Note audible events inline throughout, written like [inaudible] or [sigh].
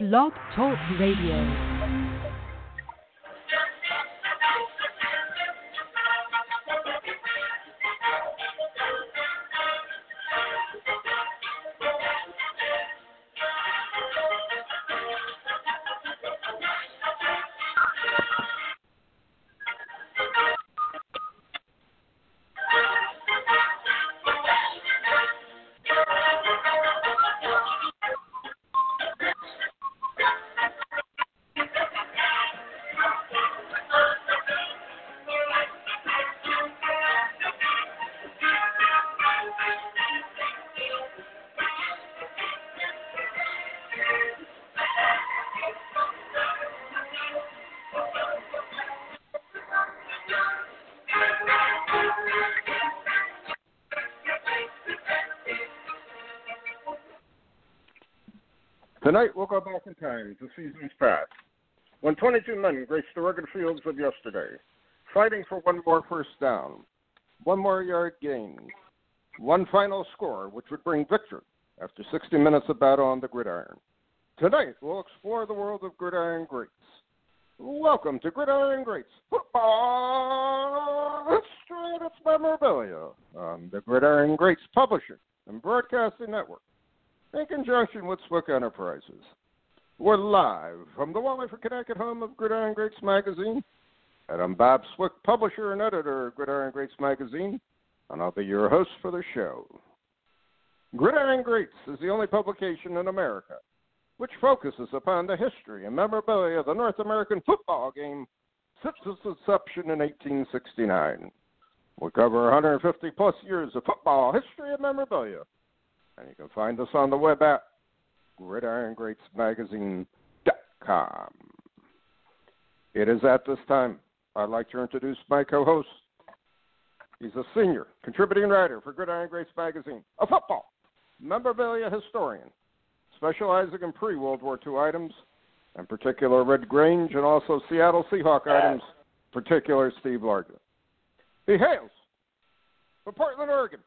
Blog Talk Radio. Tonight we'll go back in time to seasons past, when 22 men graced the rugged fields of yesterday, fighting for one more first down, one more yard gain, one final score which would bring victory after 60 minutes of battle on the gridiron. Tonight we'll explore the world of gridiron greats. Welcome to Gridiron Greats Football History and its Memorabilia on the Gridiron Greats Publishing and Broadcasting Network in conjunction with Swick Enterprises. We're live from the Wallingford, Connecticut home of Gridiron Greats magazine. And I'm Bob Swick, publisher and editor of Gridiron Greats magazine, and I'll be your host for the show. Gridiron Greats is the only publication in America which focuses upon the history and memorabilia of the North American football game since its inception in 1869. We cover 150 plus years of football history and memorabilia and you can find us on the web at gridirongreatsmagazine.com. It is at this time I'd like to introduce my co host. He's a senior contributing writer for Gridiron Greats Magazine, a football memorabilia historian, specializing in pre World War II items, in particular Red Grange and also Seattle Seahawk items, particular Steve Largent. He hails from Portland, Oregon,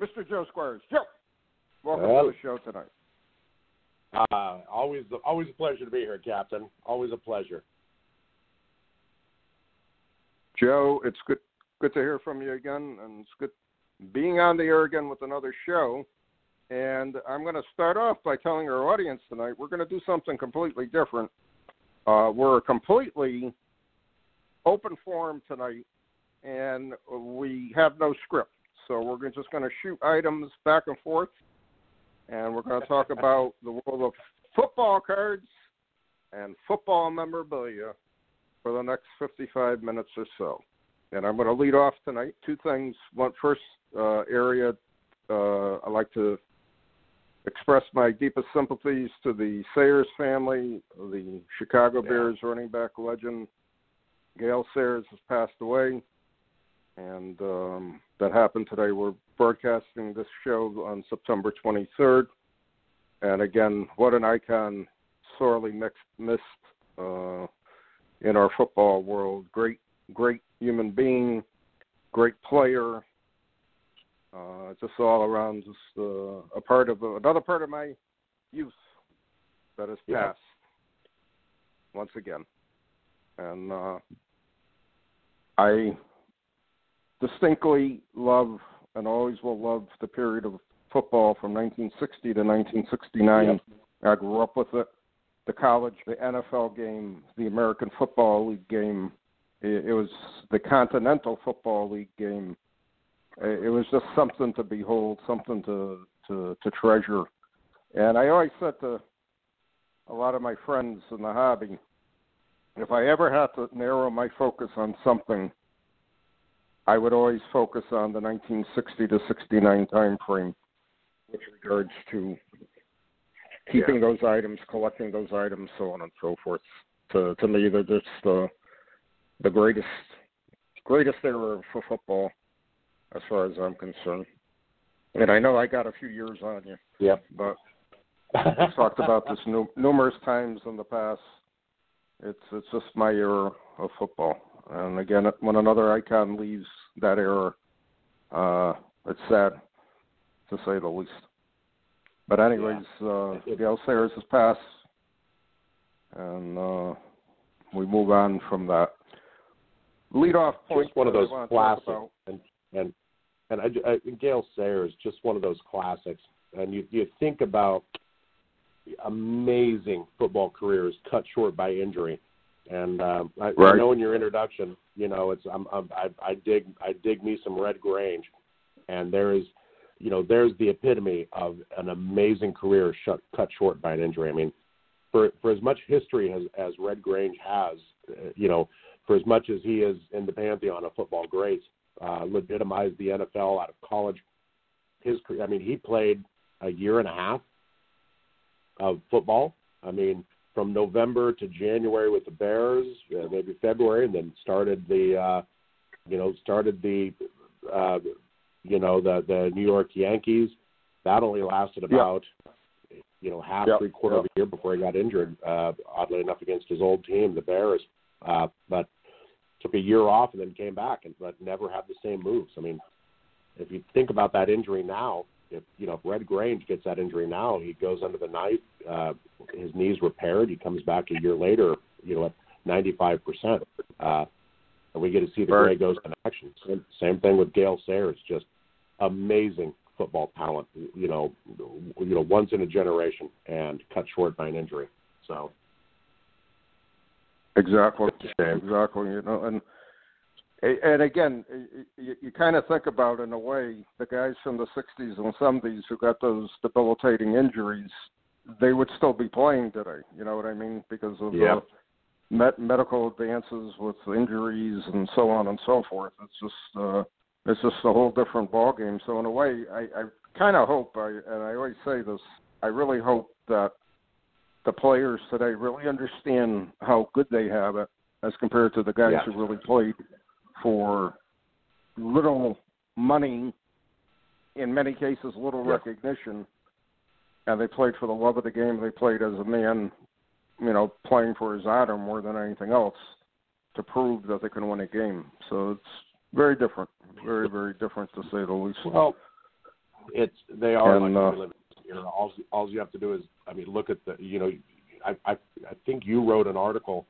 Mr. Joe Squires. Joe, welcome well, to the show tonight. Uh, always, always a pleasure to be here, Captain. Always a pleasure. Joe, it's good, good to hear from you again, and it's good being on the air again with another show. And I'm going to start off by telling our audience tonight we're going to do something completely different. Uh, we're completely open forum tonight, and we have no script. So we're just going to shoot items back and forth, and we're going to talk [laughs] about the world of football cards and football memorabilia for the next 55 minutes or so. And I'm going to lead off tonight. Two things. One first uh, area, uh, I'd like to express my deepest sympathies to the Sayers family. The Chicago yeah. Bears running back legend Gale Sayers has passed away and um, that happened today. We're broadcasting this show on September 23rd, and again, what an icon, sorely mixed, missed uh, in our football world. Great, great human being, great player. Uh, just all around, just uh, a part of uh, another part of my youth that has yeah. passed once again, and uh, I distinctly love and always will love the period of football from 1960 to 1969. Yep. I grew up with it. The college, the NFL game, the American Football League game. It, it was the Continental Football League game. It was just something to behold, something to to, to treasure. And I always said to a lot of my friends in the hobby, if I ever had to narrow my focus on something, I would always focus on the 1960 to 69 time frame with regards to keeping yeah. those items, collecting those items, so on and so forth. To to me, they're just uh, the greatest greatest era for football, as far as I'm concerned. And I know I got a few years on you. Yeah. But [laughs] I've talked about this nu- numerous times in the past. It's it's just my era of football. And again, when another icon leaves that era, uh, it's sad to say the least. But anyways, yeah. uh, Gale Sayers has passed, and uh, we move on from that. Lead off point. Just one of those classics, and and and I, I, Gale Sayers, just one of those classics. And you you think about amazing football careers cut short by injury. And um, I, right. I know in your introduction, you know, it's I'm, I'm I, I dig I dig me some Red Grange, and there is, you know, there's the epitome of an amazing career shut, cut short by an injury. I mean, for for as much history as as Red Grange has, uh, you know, for as much as he is in the pantheon of football greats, uh, legitimized the NFL out of college. His, career, I mean, he played a year and a half of football. I mean, from November to January with the Bears, uh, maybe February, and then started the, uh, you know, started the, uh, you know, the the New York Yankees. That only lasted about, yep. you know, half yep. three quarter yep. of a year before he got injured. Uh, oddly enough, against his old team, the Bears. Uh, but took a year off and then came back and but never had the same moves. I mean, if you think about that injury now, if you know if Red Grange gets that injury now, he goes under the knife. Uh, his knees repaired. He comes back a year later, you know, at 95 percent. Uh, and we get to see the Gray Ghost in action. Same, same thing with Gale Sayers, just amazing football talent. You know, you know, once in a generation, and cut short by an injury. So. Exactly. Exactly. You know, and and again, you, you kind of think about in a way the guys from the '60s and '70s who got those debilitating injuries, they would still be playing today. You know what I mean? Because of yeah. the med- medical advances with injuries and so on and so forth. It's just uh, it's just a whole different ball game. So in a way, I, I kind of hope, I, and I always say this, I really hope that the players today really understand how good they have it as compared to the guys yeah. who really played for little money, in many cases, little yeah. recognition, and they played for the love of the game. They played as a man, you know, playing for his honor more than anything else to prove that they can win a game. So it's very different, very very different to say the least. Well, it's they are and, like uh, you know all all you have to do is I mean look at the you know I I I think you wrote an article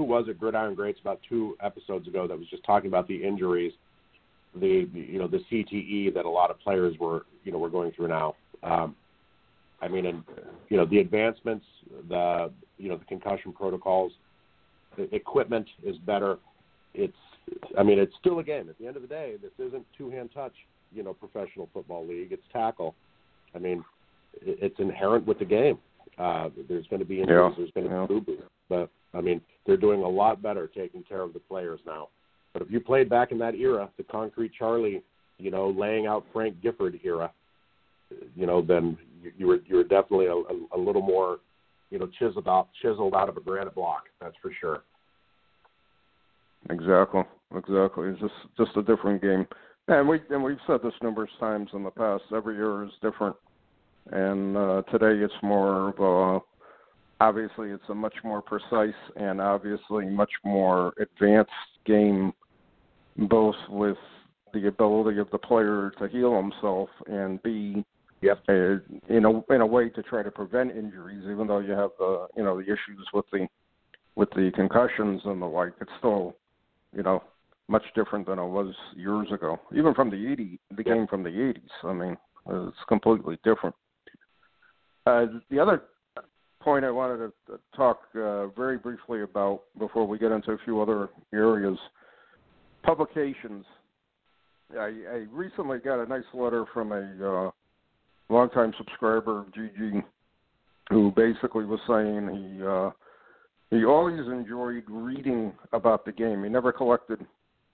who was it Gridiron Greats about two episodes ago that was just talking about the injuries, the you know the CTE that a lot of players were you know were going through now. Um, I mean, and you know the advancements, the you know the concussion protocols, the equipment is better. It's I mean it's still a game. At the end of the day, this isn't two hand touch. You know, professional football league. It's tackle. I mean, it's inherent with the game. Uh, there's going to be injuries. Yeah. There's going to yeah. be boo boo. But I mean, they're doing a lot better taking care of the players now. But if you played back in that era, the Concrete Charlie, you know, laying out Frank Gifford era, you know, then you, you were you were definitely a, a, a little more, you know, chiseled out chiseled out of a granite block. That's for sure. Exactly, exactly. It's just just a different game, and we and we've said this numerous times in the past. Every year is different, and uh, today it's more of a obviously it's a much more precise and obviously much more advanced game, both with the ability of the player to heal himself and be yep. a, in a in a way to try to prevent injuries. Even though you have the you know the issues with the with the concussions and the like, it's still you know much different than it was years ago. Even from the 80, the game from the 80s. I mean, it's completely different. Uh, the other point I wanted to talk uh, very briefly about before we get into a few other areas publications. I, I recently got a nice letter from a uh, longtime subscriber of GG who basically was saying he uh, he always enjoyed reading about the game. He never collected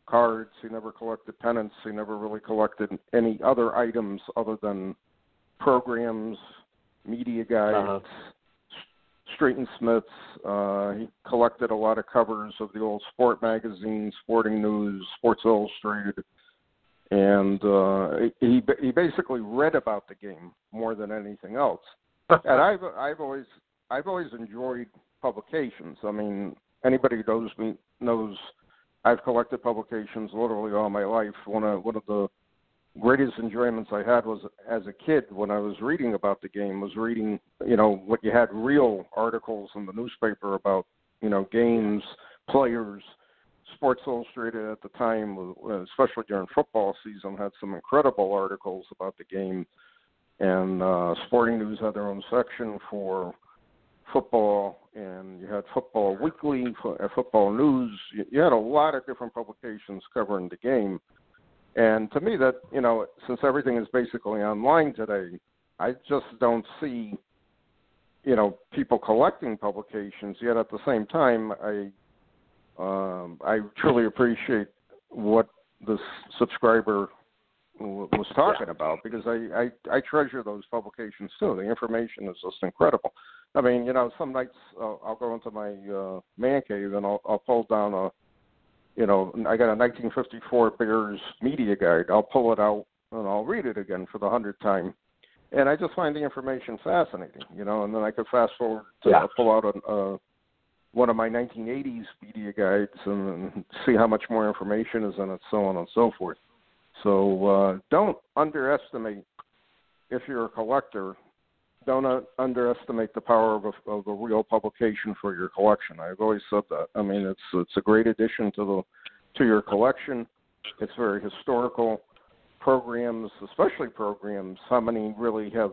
cards, he never collected pennants, he never really collected any other items other than programs, media guides. Uh-huh Street and Smiths. Uh, he collected a lot of covers of the old sport magazines, Sporting News, Sports Illustrated, and uh, he he basically read about the game more than anything else. and I've I've always I've always enjoyed publications. I mean, anybody who knows me knows I've collected publications literally all my life. One of one of the greatest enjoyments I had was as a kid when I was reading about the game was reading, you know, what you had real articles in the newspaper about, you know, games, players. Sports Illustrated at the time, especially during football season, had some incredible articles about the game, and uh, Sporting News had their own section for football, and you had Football Weekly, uh, Football News. You had a lot of different publications covering the game and to me, that you know, since everything is basically online today, I just don't see, you know, people collecting publications. Yet at the same time, I um, I truly appreciate what this subscriber was talking yeah. about because I, I I treasure those publications too. The information is just incredible. I mean, you know, some nights uh, I'll go into my uh, man cave and I'll, I'll pull down a you know, I got a 1954 Bears media guide. I'll pull it out and I'll read it again for the hundredth time, and I just find the information fascinating. You know, and then I could fast forward to yeah. pull out a, a one of my 1980s media guides and [laughs] see how much more information is in it, so on and so forth. So uh, don't underestimate if you're a collector don't underestimate the power of a, of a real publication for your collection. I've always said that. I mean, it's it's a great addition to the to your collection. It's very historical. Programs, especially programs, how many really have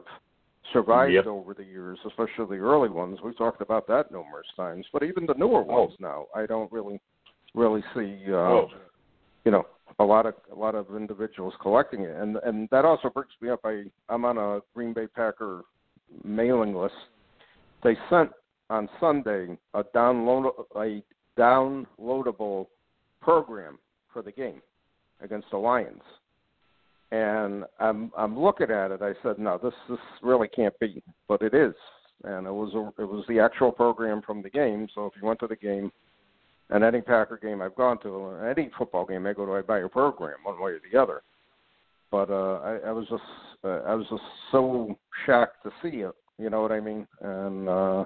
survived yep. over the years, especially the early ones. We've talked about that numerous times. But even the newer ones oh. now, I don't really really see. Uh, oh. You know, a lot of a lot of individuals collecting it, and and that also brings me up. I I'm on a Green Bay Packer mailing list. They sent on Sunday a download a downloadable program for the game against the Lions. And I'm I'm looking at it. I said, no, this this really can't be, but it is. And it was a, it was the actual program from the game. So if you went to the game, and any Packer game I've gone to, any football game I go to, I buy a program one way or the other. But uh, I, I was just uh, I was just so shocked to see it. You know what I mean? And uh,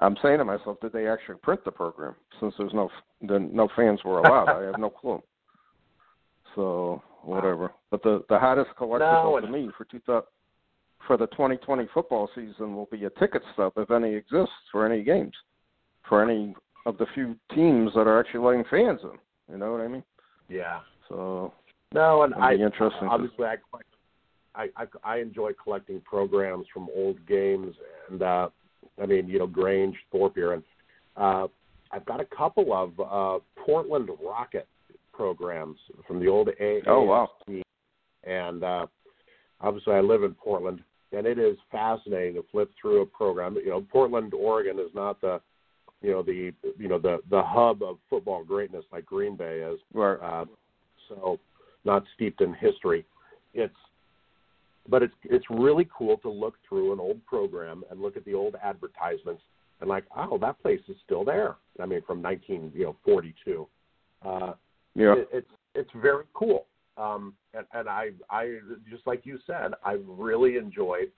I'm saying to myself, did they actually print the program? Since there's no the, no fans were allowed, I have no [laughs] clue. So whatever. But the the hottest collectible no, to me for two for the 2020 football season will be a ticket stub, if any exists, for any games, for any of the few teams that are actually letting fans in. You know what I mean? Yeah. So no, and I interesting obviously I, I I I enjoy collecting programs from old games, and uh, I mean you know Grange, Thorpe here, and uh, I've got a couple of uh, Portland Rocket programs from the old AAFC, oh wow, and uh, obviously I live in Portland, and it is fascinating to flip through a program. You know, Portland, Oregon is not the you know the you know the the hub of football greatness like Green Bay is. Right. Uh, so not steeped in history. It's but it's it's really cool to look through an old program and look at the old advertisements and like, oh, that place is still there. I mean, from 19 you know 42. Uh, yeah, it, it's it's very cool. Um, and, and I I just like you said, I really enjoyed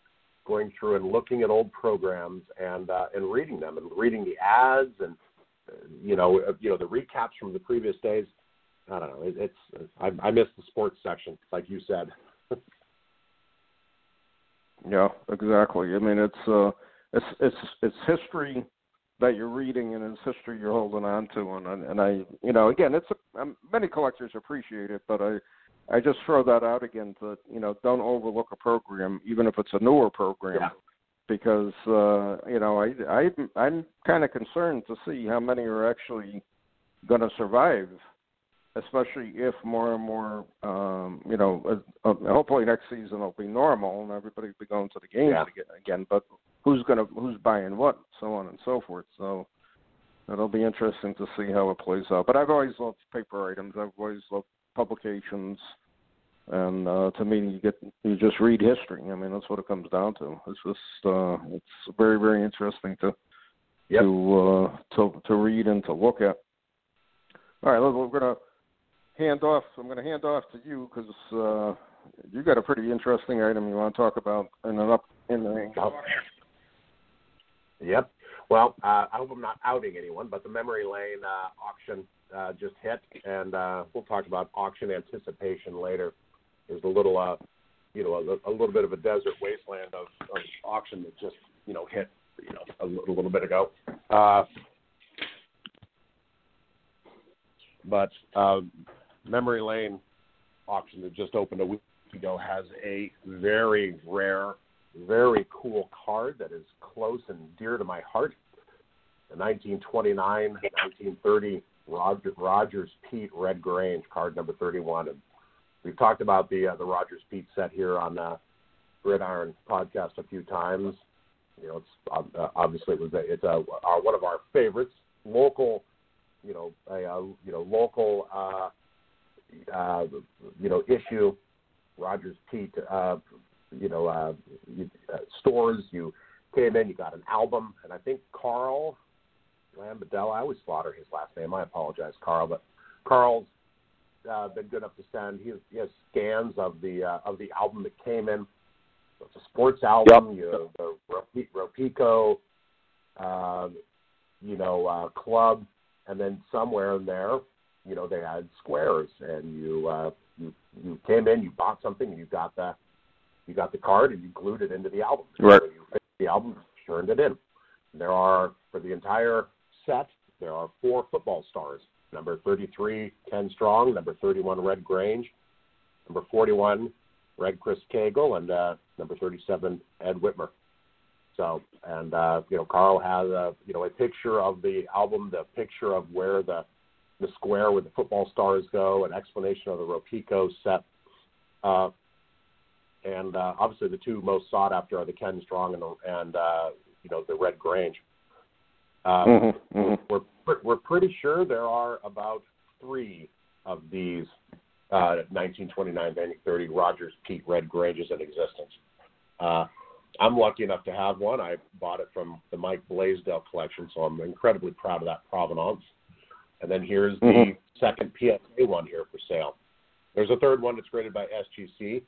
going through and looking at old programs and uh, and reading them and reading the ads and uh, you know uh, you know the recaps from the previous days. I don't know. It, it's I, I miss the sports section, like you said. [laughs] yeah, exactly. I mean, it's uh, it's it's it's history that you're reading and it's history you're holding on to, and and I, you know, again, it's a, um, many collectors appreciate it, but I. I just throw that out again to you know don't overlook a program even if it's a newer program yeah. because uh you know I I I'm kind of concerned to see how many are actually going to survive especially if more and more, um, you know, uh, hopefully next season will be normal and everybody will be going to the games yeah. again. But who's gonna who's buying what, so on and so forth. So it'll be interesting to see how it plays out. But I've always loved paper items. I've always loved publications. And uh, to me, you get you just read history. I mean, that's what it comes down to. It's just uh, it's very very interesting to yep. to uh, to to read and to look at. All right, we're gonna hand off. I'm going to hand off to you because uh, you got a pretty interesting item you want to talk about in an up in the auction. Yep. Well, uh, I hope I'm not outing anyone, but the Memory Lane uh, auction uh, just hit, and uh, we'll talk about auction anticipation later. there's a little uh, you know a, a little bit of a desert wasteland of, of auction that just you know hit you know a, little- a little bit ago. Uh, but uh, Memory Lane auction that just opened a week ago has a very rare, very cool card that is close and dear to my heart. The 1929, 1930 Roger, Rogers Peet Red Grange card number 31. And we've talked about the uh, the Rogers Peet set here on uh, Gridiron podcast a few times. You know, it's uh, obviously it was a, it's a, our, one of our favorites, local. You know, a, a you know local uh, you know issue. Rogers Peet, uh, you know, uh, you, uh, stores. You came in, you got an album, and I think Carl Lambadella. I always slaughter his last name. I apologize, Carl, but Carl's uh, been good enough to send. He has, he has scans of the uh, of the album that came in. So it's a sports album. You the Ropi- Ropico, uh, you know, uh, club, and then somewhere in there, you know, they had squares, and you uh, you you came in, you bought something, and you got the you got the card, and you glued it into the album. Right. So you picked the album, turned it in. There are for the entire set, there are four football stars. Number 33, Ken Strong. Number 31, Red Grange. Number 41, Red Chris Cagle, and uh, number 37, Ed Whitmer. So, and uh, you know, Carl has a you know a picture of the album, the picture of where the the square where the football stars go, an explanation of the Ropico set, uh, and uh, obviously the two most sought after are the Ken Strong and the, and uh, you know the Red Grange. Uh, Mm-hmm, mm-hmm. we're we're pretty sure there are about three of these uh, 1929, 1930 Rogers Peet Red Granges in existence. Uh, I'm lucky enough to have one. I bought it from the Mike Blaisdell collection, so I'm incredibly proud of that provenance. And then here's the Mhm. second PSA one here for sale. There's a third one that's graded by SGC,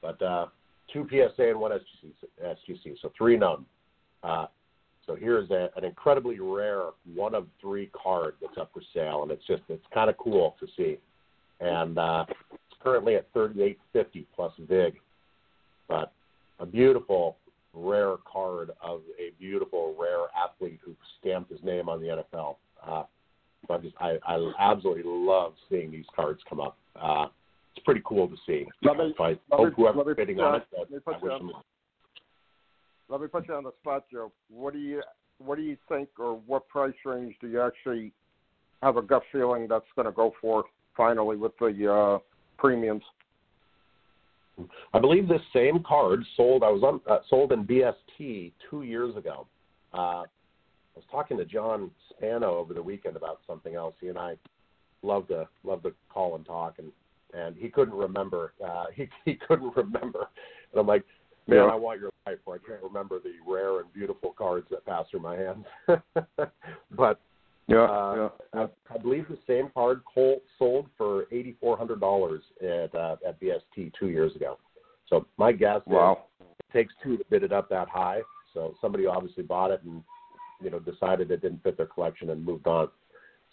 but uh, two PSA and one SGC, SGC so three known. Uh, so here's a, an incredibly rare one of three card that's up for sale, and it's just it's kind of cool to see. And uh, it's currently at 38.50 plus vig, but a beautiful rare card of a beautiful rare athlete who stamped his name on the NFL. Uh, I just I, I absolutely love seeing these cards come up. Uh, it's pretty cool to see. Let me- I hope whoever's bidding put on you it, on- let me put you on- Let me put you on the spot, Joe. What do you what do you think, or what price range do you actually have a gut feeling that's going to go for finally with the uh, premiums? I believe this same card sold. I was on uh, sold in BST two years ago. Uh, I was talking to John Spano over the weekend about something else. He and I love to love to call and talk, and and he couldn't remember. Uh, [laughs] he he couldn't remember, and I'm like, man, Yeah. I want your life where I can't remember the rare and beautiful cards that pass through my hands. [laughs] but Yeah, uh, I, I believe the same card Colt sold for eighty four hundred dollars at uh, at BST two years ago. So my guess Wow. is it takes two to bid it up that high. So somebody obviously bought it and you know decided it didn't fit their collection and moved on.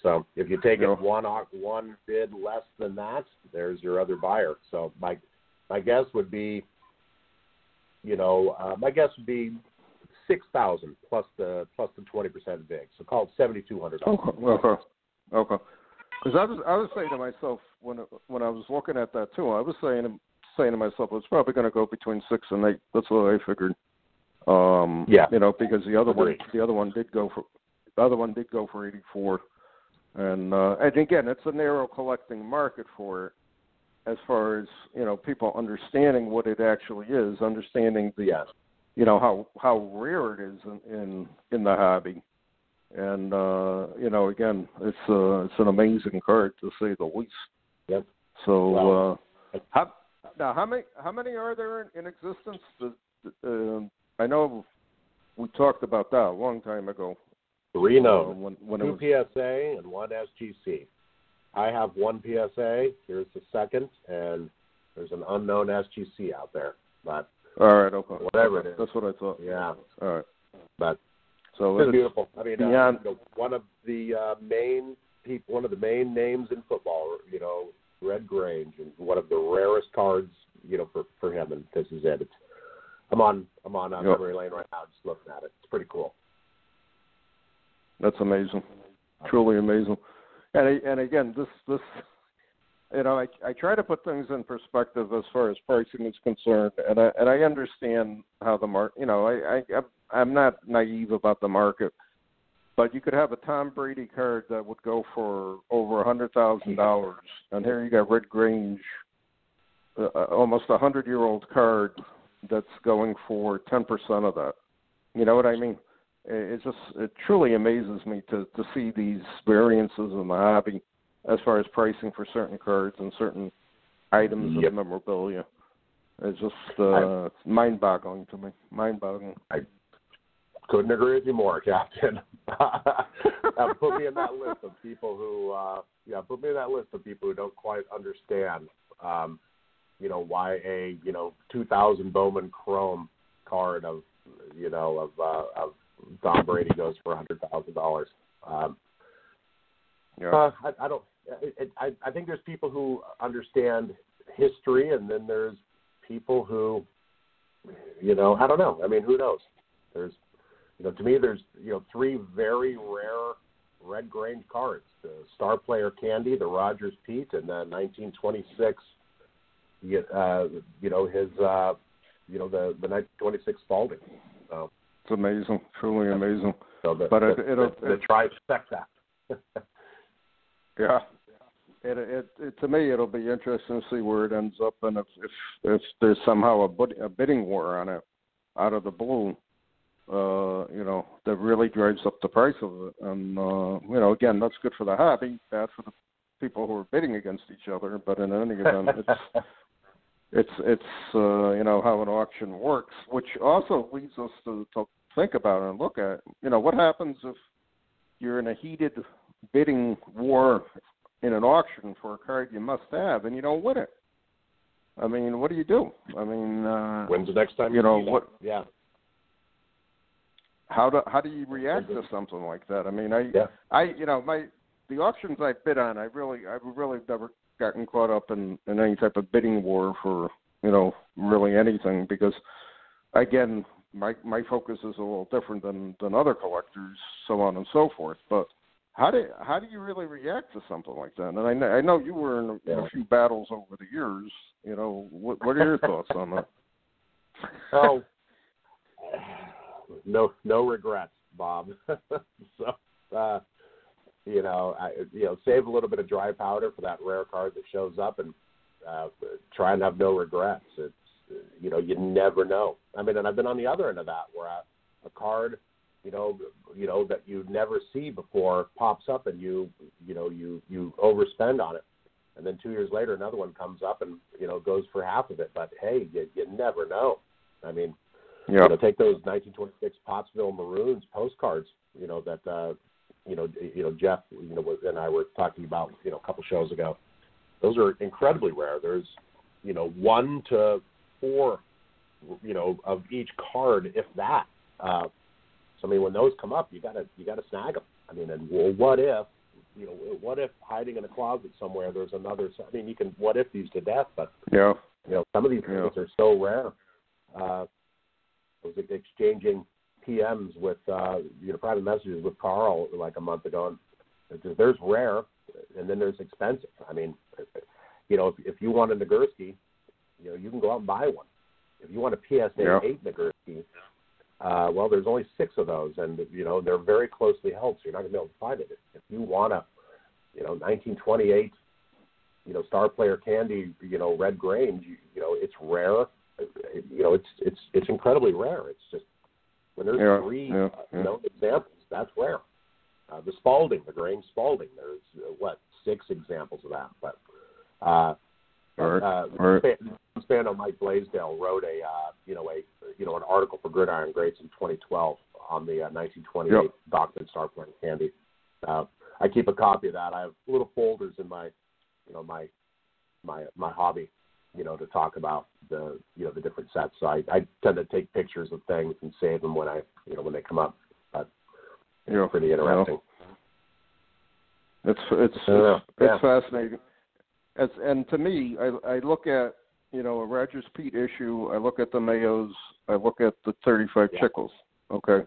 So if you take it one one bid less than that, there's your other buyer. So my my guess would be, you know, uh, my guess would be six thousand plus the plus the twenty percent big. So call it seventy two hundred dollars. Okay. Okay. Okay. Because I was I was saying to myself when when I was looking at that too, I was saying saying to myself, it's probably going to go between six and eight. That's what I figured. Um, Yeah. You know, because the other one the other one did go for the other one did go for eighty four, and uh, and again, it's a narrow collecting market for it. As far as you know, people understanding what it actually is, understanding the Yes. you know how how rare it is in in, in the hobby and uh you know again it's uh it's an amazing card to say the least Yep. so Wow. uh how now how many how many are there in, in existence the, uh, i know we talked about that a long time ago Three uh, when when Two was PSA and one SGC. I have one PSA. Here's the second, and there's an unknown SGC out there. But all right okay Whatever it is. that's what i thought yeah, all right but so it's it's beautiful. I mean, uh, beyond- know, one of the uh, main people, one of the main names in football. You know, Red Grange, and one of the rarest cards you know, for for him, and this is it. It's I'm on I'm on uh, Yep. memory lane right now, just looking at it. It's pretty cool. That's amazing, truly amazing. And and again, this this you know I I try to put things in perspective as far as pricing is concerned, and I and I understand how the market. You know, I I I'm- not naive about the market, but you could have a Tom Brady card that would go for over a hundred thousand dollars, and here you got Red Grange, uh, uh, almost a hundred year old card that's going for ten percent of that. You know what I mean? it it just it truly amazes me to to see these variances in the hobby as far as pricing for certain cards and certain items Yep. of memorabilia. It's just uh, mind boggling to me. Mind boggling. I couldn't agree with you more, Captain. [laughs] uh, put me in that list of people who, uh, yeah, put me in that list of people who don't quite understand, um, you know, why a you know 2000 Bowman Chrome card of, you know, of uh, of Tom Brady goes for a hundred thousand dollars. Um, Yeah. uh, I, I don't. It, it, I, I think there's people who understand history, and then there's people who, you know, I don't know. I mean, who knows? There's, you know, to me, there's you know three very rare Red Grange cards: the Star Player Candy, the Rogers Peet, and the 1926. You- Uh, you know his, uh, you know the the 1926 Spalding. So, It's amazing, truly amazing. so the, But the, it- it'll- the, the trifecta. [laughs] Yeah. It, it, it to me it'll be interesting to see where it ends up and if if, if there's somehow a, bid, a bidding war on it out of the blue, uh, you know, that really drives up the price of it. And uh, you know, again, that's good for the hobby, bad for the people who are bidding against each other. But in any event, it's [laughs] it's it's uh, you know how an auction works, which also leads us to, to think about and look at. You know, what happens if you're in a heated bidding war in an auction for a card you must have and you don't win it? I mean, what do you do? I mean, uh, When's the next time You know, see that? what- Yeah. how do how do you react to something like that? I mean, I Yeah. I you know my the auctions I bid on, I really I've really never gotten caught up in in any type of bidding war for you know really anything because again my my focus is a little different than than other collectors, so on and so forth. But how do how do you really react to something like that? And I know, I know you were in a, Yeah. a few battles over the years. You know, what what are your thoughts on that? [laughs] Oh, no, no regrets, Bob. [laughs] so, uh, you know, I, you know, save a little bit of dry powder for that rare card that shows up, and uh, try and have no regrets. It's, you know, you never know. I mean, and I've been on the other end of that, where I, a card, you know, you know that you never see before pops up, and you, you know, you you overspend on it. And then two years later, another one comes up and you know goes for half of it. But hey, you, you never know. I mean, Yeah, you know, take those 1926 Pottsville Maroons postcards. You know that uh, you know you know Jeff you know was- and I were talking about you know a couple shows ago. Those are incredibly rare. There's you know one to four you know of each card, if that. Uh, so I mean, when those come up, you gotta you gotta snag them. I mean, and well, what if you know what if hiding in a closet somewhere there's another? I mean, you can what if these to death, but yeah, you know, some of these Yeah. things are so rare. Uh, I was exchanging PMs with, uh, you know, private messages with Carl like a month ago, and there's rare, and then there's expensive. I mean, you know, if, if you want a Nagurski, you know, you can go out and buy one. If you want a PSA Yeah. 8 Nagurski, uh, well, there's only six of those, and you know they're very closely held, so you're not going to be able to find it. If you want a, you know, 1928 you know, star player candy, you know, red Grange, you, you know, it's rare. You know, it's it's it's incredibly rare. It's when there's Yeah, three yeah, uh, yeah. you know examples, that's rare. Uh, the Spalding, the Grange Spalding, there's uh, what six examples of that. But uh, uh, all right. Span- Spano Mike Blaisdell wrote a uh, you know a you know an article for Gridiron Greats in 2012 on the uh, 1928 Yep. Dockman Star Player Candy. Uh, I keep a copy of that. I have little folders in my you know my my my hobby you know to talk about the you know the different sets. So I, I tend to take pictures of things and save them when I you know when they come up. But it's Yeah, pretty interesting. It's it's Yeah, it's, yeah. it's fascinating. It's, and to me, I I look at you know a Rogers Peet issue. I look at the Mayos. I look at the 35 Yeah. Chicles. Okay,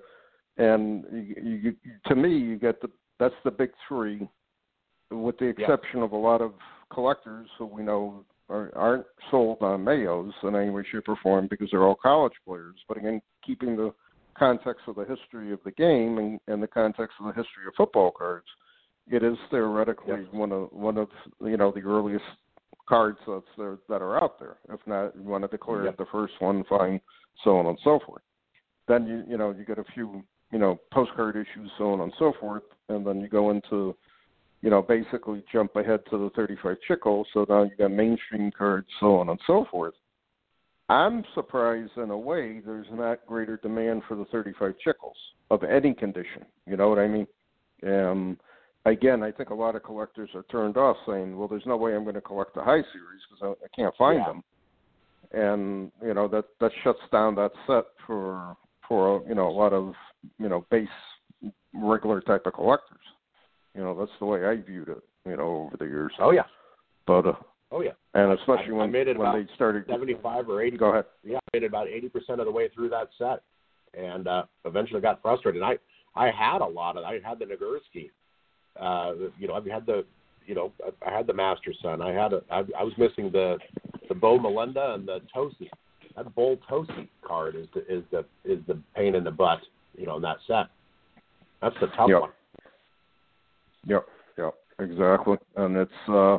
and you, you, to me, you get the that's the big three, with the exception of a lot of collectors who we know are, aren't sold on Mayos in any way, shape, or form because they're all college players. But again, keeping the context of the history of the game and, and the context of the history of football cards, it is theoretically Yes. one of one of you know the earliest cards that's there that are out there. If not, you want to declare Yep. it the first one, fine, so on and so forth. Then you you know you get a few you know postcard issues, so on and so forth, and then you go into you know basically jump ahead to the 35 chicle. So now you got mainstream cards, so on and so forth. I'm surprised in a way there's not greater demand for the 35 chicles of any condition. You know what I mean? Um, again, I think a lot of collectors are turned off saying, "Well, there's no way I'm going to collect the high series because I, I can't find Yeah. them," and you know that that shuts down that set for for you know a lot of you know base regular type of collectors. You know that's the way I viewed it. You know over the years, Oh yeah. but uh, Oh yeah. and especially I when made it when they started. Seventy-five or eighty. Go ahead. Yeah, I made it about eighty percent of the way through that set, and uh, eventually got frustrated. I I had a lot of. I had the Nagurski. Uh, you know, I had the. You know, I, I had the Master Son. I had a. I, I was missing the the Bo Molenda and the Tosi. That Bull Tosi card is the is the is the pain in the butt. You know, in that set. That's the tough Yep. one. Yep, yep, exactly. And it's uh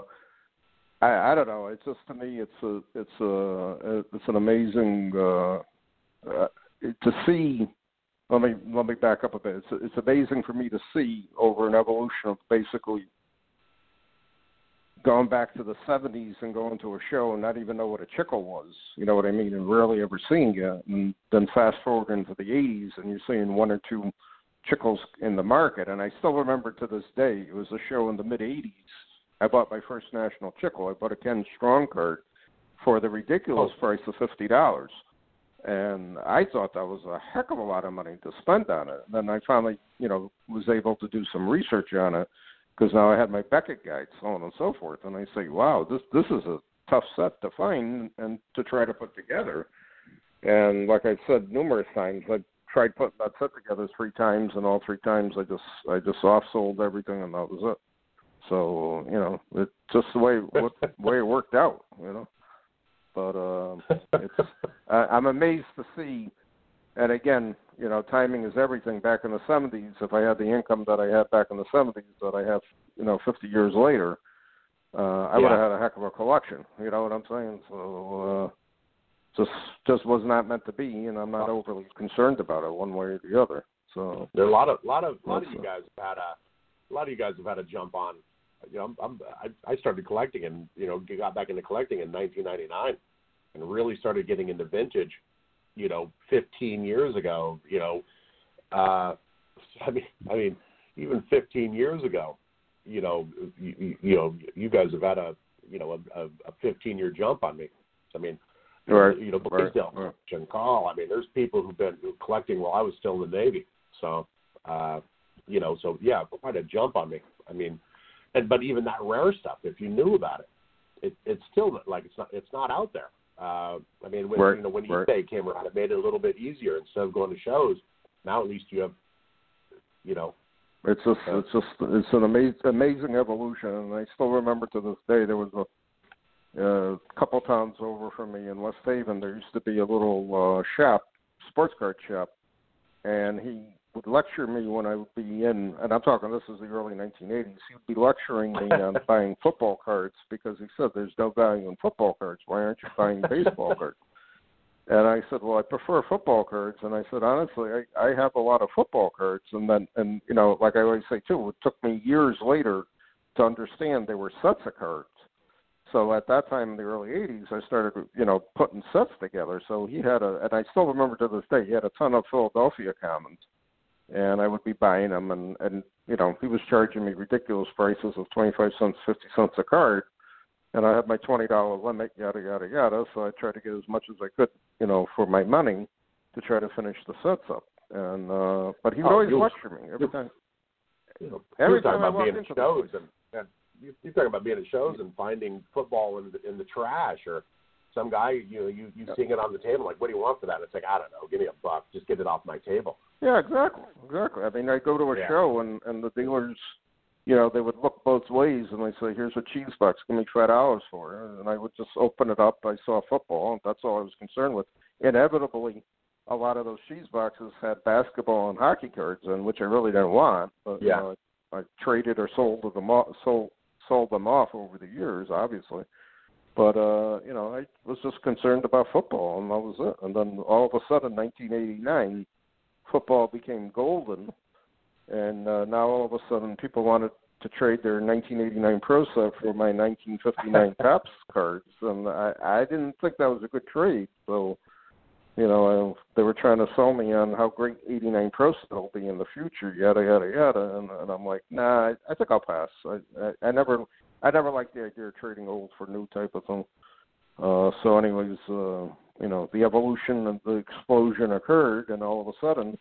I I don't know, it's just to me it's a it's a it's an amazing uh, uh to see let me let me back up a bit. It's it's amazing for me to see over an evolution of basically going back to the 70s and going to a show and not even know what a chicle was, you know what I mean, and rarely ever seeing it. And then fast forward into the 80s and you're seeing one or two chicles in the market. And I still remember to this day, it was a show in the mid 80s. I bought my first national chicle. I bought a Ken Strong card for the ridiculous Oh. price of $50. And I thought that was a heck of a lot of money to spend on it. Then I finally, you know, was able to do some research on it because now I had my Beckett guide, so on and so forth. And I say, wow, this this is a tough set to find and to try to put together. And like I said numerous times, I tried putting that set together three times, and all three times I just I just off sold everything, and that was it. So you know, it's just the way what, [laughs] way it worked out, you know. But um, it's [laughs] I, I'm amazed to see, and again, you know, timing is everything. Back in the '70s, if I had the income that I had back in the '70s that I have, you know, 50 years later, uh, I would have had a heck of a collection. You know what I'm saying? So. uh just just was not meant to be, and I'm not overly concerned about it one way or the other. So There are a lot of lot of lot of you guys have had a a lot of you guys have had a jump on. You know, I'm, I'm I, I started collecting and you know got back into collecting in 1999, and really started getting into vintage. You know, 15 years ago. You know, uh, [laughs] I mean, I mean, even 15 years ago. You know, you, you, know, you guys have had a you know a, a 15 year jump on me. I mean, Right, you know, right, Blaisdell, right. and Carl. I mean, there's people who've been collecting while I was still in the Navy. So, uh, you know, so yeah, quite a jump on me. I mean, and but even that rare stuff, if you knew about it, it it's still like it's not it's not out there. Uh, I mean, when Right, you know when right. eBay came around, it made it a little bit easier instead of going to shows. Now at least you have, you know, it's just Yeah. it's just it's an amazing amazing evolution, and I still remember to this day there was a a couple towns over from me in West Haven. There used to be a little uh, shop, sports card shop, and he would lecture me when I would be in, and I'm talking this is the early 1980s. He would be lecturing me on [laughs] buying football cards because he said there's no value in football cards. Why aren't you buying baseball [laughs] cards? And I said, well, I prefer football cards. And I said, honestly, I, I have a lot of football cards. And then, and you know, like I always say too, it took me years later to understand there were sets of cards. So at that time in the early '80s, I started, you know, putting sets together. So he had a, and I still remember to this day, he had a ton of Philadelphia commons, and I would be buying them, and and you know, he was charging me ridiculous prices of twenty five cents, fifty cents a card, and I had my twenty dollar limit, yada yada yada. So I tried to get as much as I could, you know, for my money to try to finish the sets up. And uh but he would Oh, always you'll- lecture me every time. you know, Every time I about walk being into the shows place. and, and you- you're talking about being at shows and finding football in the, in the trash or some guy, you know, you you Yeah. seeing it on the table, like, what do you want for that? It's like, I don't know, give me a buck, just get it off my table. Yeah, exactly, exactly. I mean, I go to a Yeah. show and and the dealers, you know, they would look both ways and they say, "Here's a cheese box, give me five dollars for it," and I would just open it up. I saw football, and that's all I was concerned with. Inevitably, a lot of those cheese boxes had basketball and hockey cards in, which I really didn't want. But Yeah. you know, I, I traded or sold them off, sold sold them off over the years, obviously. But uh, you know, I was just concerned about football, and that was it. And then all of a sudden, 1989, football became golden, and uh, now all of a sudden, people wanted to trade their 1989 Pro Set for my 1959 [laughs] Topps cards, and I, I didn't think that was a good trade. So, you know, I, they were trying to sell me on how great 89 Pro will be in the future, yada yada yada, and, and I'm like, nah, I, I think I'll pass. I, I, I never, I never liked the idea of trading old for new type of thing. Uh, so, anyways, uh, you know, the evolution and the explosion occurred, and all of a sudden,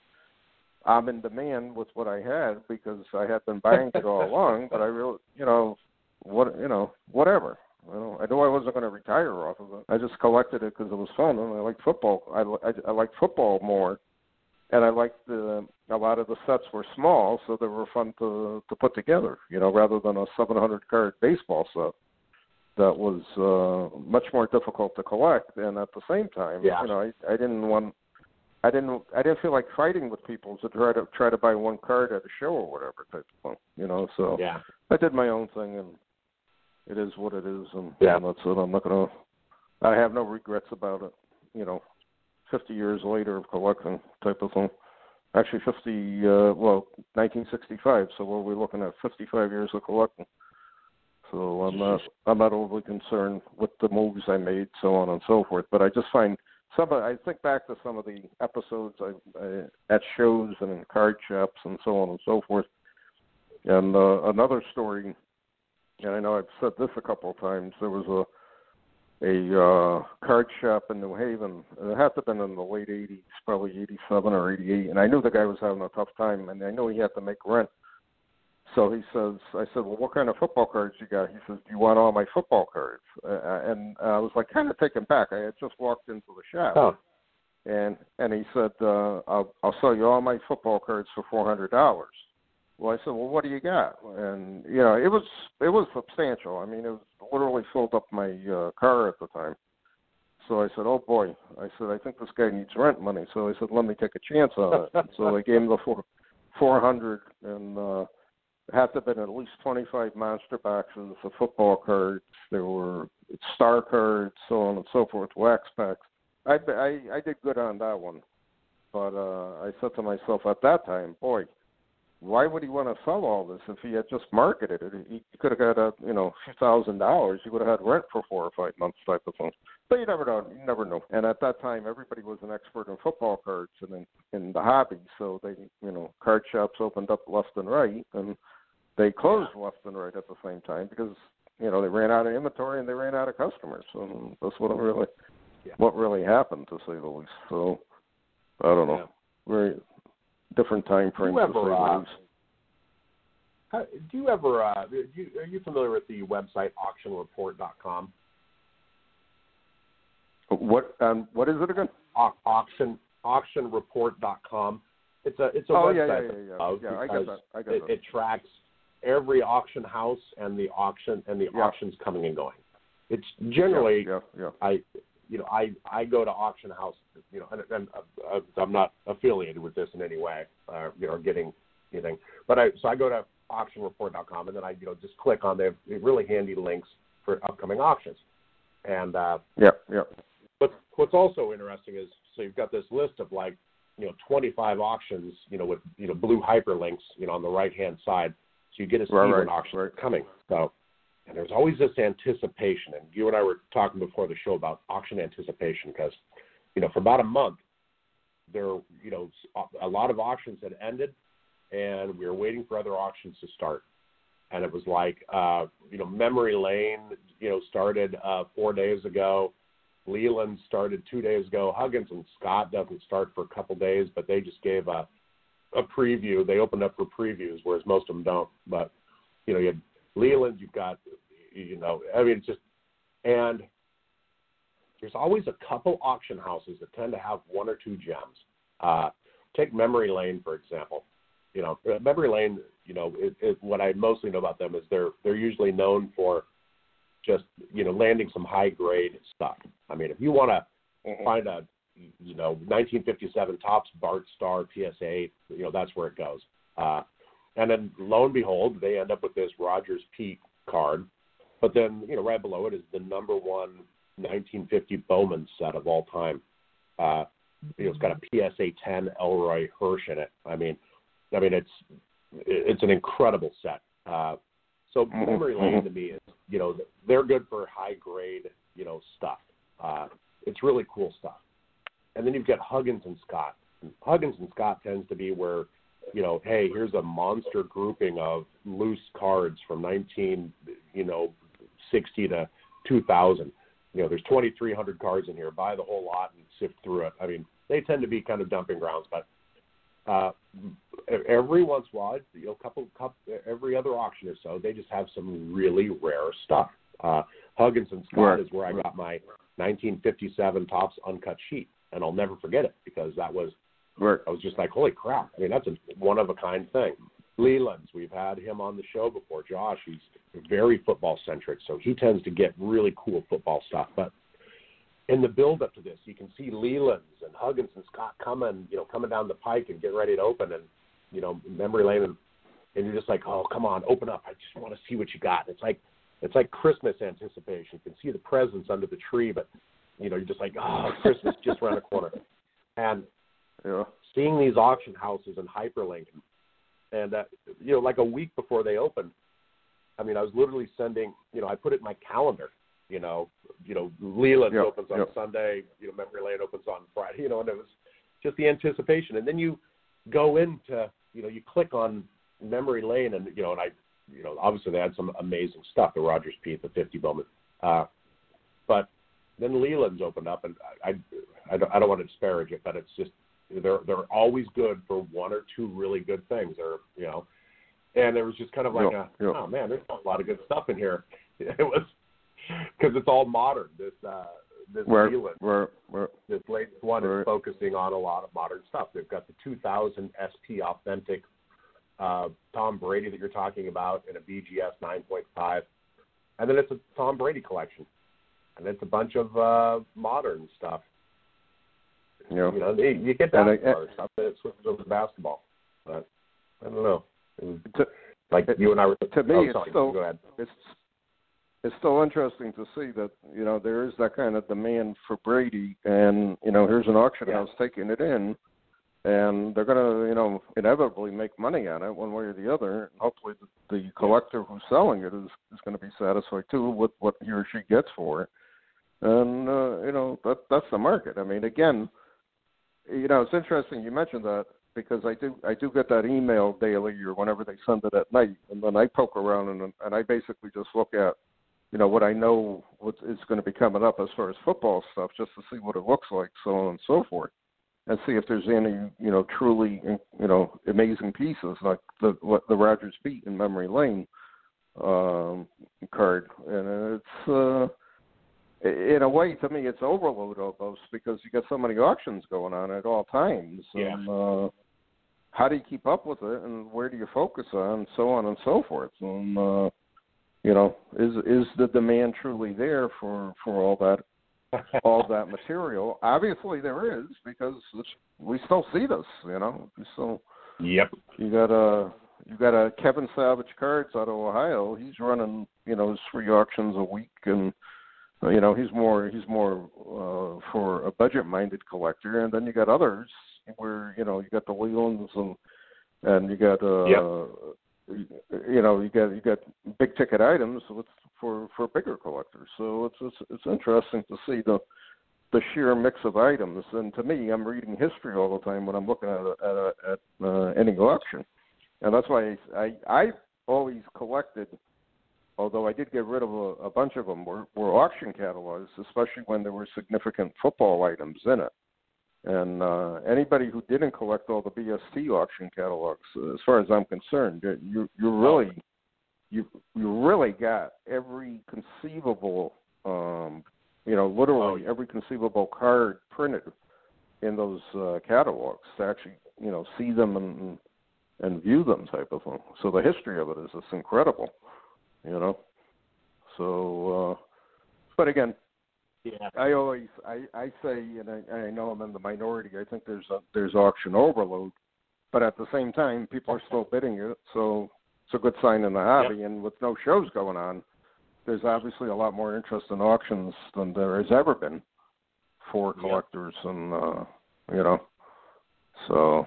I'm in demand with what I had because I had been buying it all [laughs] along. But I really, you know, what, you know, whatever. I know I knew I wasn't going to retire off of it. I just collected it because it was fun, and I like football. I, I, I like football more, and I liked the a lot of the sets were small, so they were fun to to put together. You know, rather than a 700 card baseball set that was uh much more difficult to collect and at the same time Yeah. you know I, I didn't want I didn't I didn't feel like fighting with people to try to try to buy one card at a show or whatever type of thing. You know, so Yeah. I did my own thing and it is what it is and, Yeah. and that's it. I'm not gonna I have no regrets about it, you know, fifty years later of collecting type of thing. Actually fifty uh well, nineteen sixty five, so what are we looking at? Fifty five years of collecting. So I'm not I'm not overly concerned with the moves I made, so on and so forth. But I just find some of I think back to some of the episodes I, I at shows and in card shops and so on and so forth. And uh, another story, and I know I've said this a couple of times. There was a a uh, card shop in New Haven. It had to have been in the late '80s, probably '87 or '88. And I knew the guy was having a tough time, and I knew he had to make rent. So he says, I said, well, what kind of football cards you got? He says, do you want all my football cards? Uh, and I was like kind of taken back. I had just walked into the shop, Oh. and and he said, uh, I'll I'll sell you all my football cards for four hundred dollars. Well, I said, well, what do you got? And you know, it was it was substantial. I mean, it was literally filled up my uh, car at the time. So I said, oh boy. I said, I think this guy needs rent money. So I said, let me take a chance on it. so I gave him the four four hundred and. uh had to have been at least 25 monster boxes of football cards. There were star cards, so on and so forth, wax packs. I, I, I did good on that one. But uh, I said to myself at that time, boy, why would he want to sell all this if he had just marketed it? He, could have got a you know few thousand dollars. He would have had rent for four or five months type of thing. But you never know. You never know. And at that time, everybody was an expert in football cards and in, in the hobby. So they you know card shops opened up left and right, and they closed left and right at the same time because you know they ran out of inventory and they ran out of customers. So that's what really Yeah. what really happened to say the least. So I don't know. Yeah. Very different time frame you ever, uh. How, do you ever? Uh, do you, are you familiar with the website auctionreport.com? What um, what is it again? Au- Auction auctionreport.com. It's a it's a oh website yeah, yeah, yeah. Yeah, I get that. I it, that. it tracks every auction house and the auction and the Yeah. auctions coming and going. It's generally yeah, yeah, I, you know, I I go to auction house, you know, and, and uh, uh, I'm not affiliated with this in any way, uh, you know, getting anything. But I so I go to auctionreport.com and then I you know just click on the really handy links for upcoming auctions. And uh, yeah, yeah, what's what's also interesting is so you've got this list of like you know 25 auctions, you know, with you know blue hyperlinks, you know, on the right hand side, so you get to see Right, when right, auctions right. coming. So. And there's always this anticipation, and you and I were talking before the show about auction anticipation because, you know, for about a month, there, you know, a lot of auctions had ended, and we were waiting for other auctions to start. And it was like, uh, you know, Memory Lane, you know, started uh, four days ago. Leland started two days ago. Huggins and Scott doesn't start for a couple days, but they just gave a a preview. They opened up for previews, whereas most of them don't. But you know, you had Leland, you've got, you know, I mean, it's just, and there's always a couple auction houses that tend to have one or two gems. Uh, take Memory Lane for example. You know, uh, Memory Lane. You know, it, it, what I mostly know about them is they're they're usually known for just you know landing some high grade stuff. I mean, if you want to mm-hmm. find a you know 1957 Topps Bart Starr PSA, you know that's where it goes. Uh, and then lo and behold, they end up with this Rogers Peet card. But then you know right below it is the number one 1950 Bowman set of all time. Uh, you know, it's got a PSA 10 Elroy Hirsch in it. I mean, I mean it's it's an incredible set. Uh, so mm-hmm. memory lane to me is you know they're good for high grade you know stuff. Uh, it's really cool stuff. And then you've got Huggins and Scott. Huggins and Scott tends to be where you know, hey, here's a monster grouping of loose cards from 19, you know, 60 to 2000 you know, there's 2,300 cards in here. Buy the whole lot and sift through it. I mean, they tend to be kind of dumping grounds, but uh, every once in a while, you know, couple, couple, every other auction or so, they just have some really rare stuff. Uh, Huggins and Scott right. is where I got my 1957 Topps uncut sheet, and I'll never forget it because that was right. I was just like, holy crap! I mean, that's a one of a kind thing. Leland's. We've had him on the show before. Josh, he's very football centric, so he tends to get really cool football stuff. But in the build up to this, you can see Leland's and Huggins and Scott coming, you know, coming down the pike and getting ready to open, and you know, memory lane, and, and you're just like, oh, come on, open up! I just want to see what you got. It's like it's like Christmas anticipation. You can see the presents under the tree, but you know, you're just like, oh, Christmas just around the corner. And yeah. seeing these auction houses and hyperlink and uh, you know, like a week before they opened, I mean, I was literally sending. You know, I put it in my calendar. You know, you know, Leland yep, opens on yep. Sunday. You know, Memory Lane opens on Friday. You know, and it was just the anticipation. And then you go into, you know, you click on Memory Lane, and you know, and I, you know, obviously they had some amazing stuff. The Rogers Peet, the 50 Bowman. Uh, but then Leland's opened up, and I, I, I don't, I don't want to disparage it, but it's just they're they're always good for one or two really good things, or you know. And it was just kind of like a, oh man, there's a lot of good stuff in here. [laughs] It was because it's all modern. This uh, this where, where, where, this latest one is focusing on a lot of modern stuff. They've got the 2000 SP Authentic uh, Tom Brady that you're talking about in a BGS 9.5, and then it's a Tom Brady collection, and it's a bunch of uh, modern stuff. Yeah. You know, you get that and part, stuff that it switches over to basketball. But I don't know. To, like it, you and I were to me, oh, it's still go ahead. it's it's still interesting to see that you know there is that kind of demand for Brady, and you know here's an auction yeah. house taking it in, and they're going to you know inevitably make money on it one way or the other. And hopefully, the, the collector who's selling it is is going to be satisfied too with what he or she gets for it, and uh, you know that that's the market. I mean, again you know, it's interesting you mentioned that because I do I do get that email daily or whenever they send it at night, and then I poke around and and I basically just look at you know what I know what is going to be coming up as far as football stuff, just to see what it looks like, so on and so forth, and see if there's any you know truly you know amazing pieces like the what the Rogers Peet in Memory Lane um, card, and it's. uh in a way, to me, it's overload almost because you got so many auctions going on at all times. Yeah. And, uh, how do you keep up with it, and where do you focus on, so on and so forth. And uh, you know, is is the demand truly there for for all that [laughs] all that material? Obviously, there is because we still see this. You know, so yep. You got a you got a Kevin Savage Cards out of Ohio. He's running you know his three auctions a week and you know he's more he's more uh, for a budget minded collector and then you got others where you know you got the Lelands and and you got uh yep. you know you got you got big ticket items with for for bigger collectors. So it's it's it's interesting to see the the sheer mix of items. And to me I'm reading history all the time when I'm looking at a, at, a, at uh, any auction and that's why I I I always collected although I did get rid of a, a bunch of them, were, were auction catalogs, especially when there were significant football items in it. And uh, anybody who didn't collect all the BST auction catalogs, uh, as far as I'm concerned, you you really you you really got every conceivable um, you know, literally Oh. every conceivable card printed in those uh, catalogs to actually, you know, see them and and view them type of thing. So the history of it is just incredible, you know. So, uh, but again, Yeah. I always I I say, and I, I know I'm in the minority. I think there's a there's auction overload, but at the same time, people are still bidding it, so it's a good sign in the hobby. And with no shows going on, there's obviously a lot more interest in auctions than there has ever been for Yep. collectors, and uh, you know, so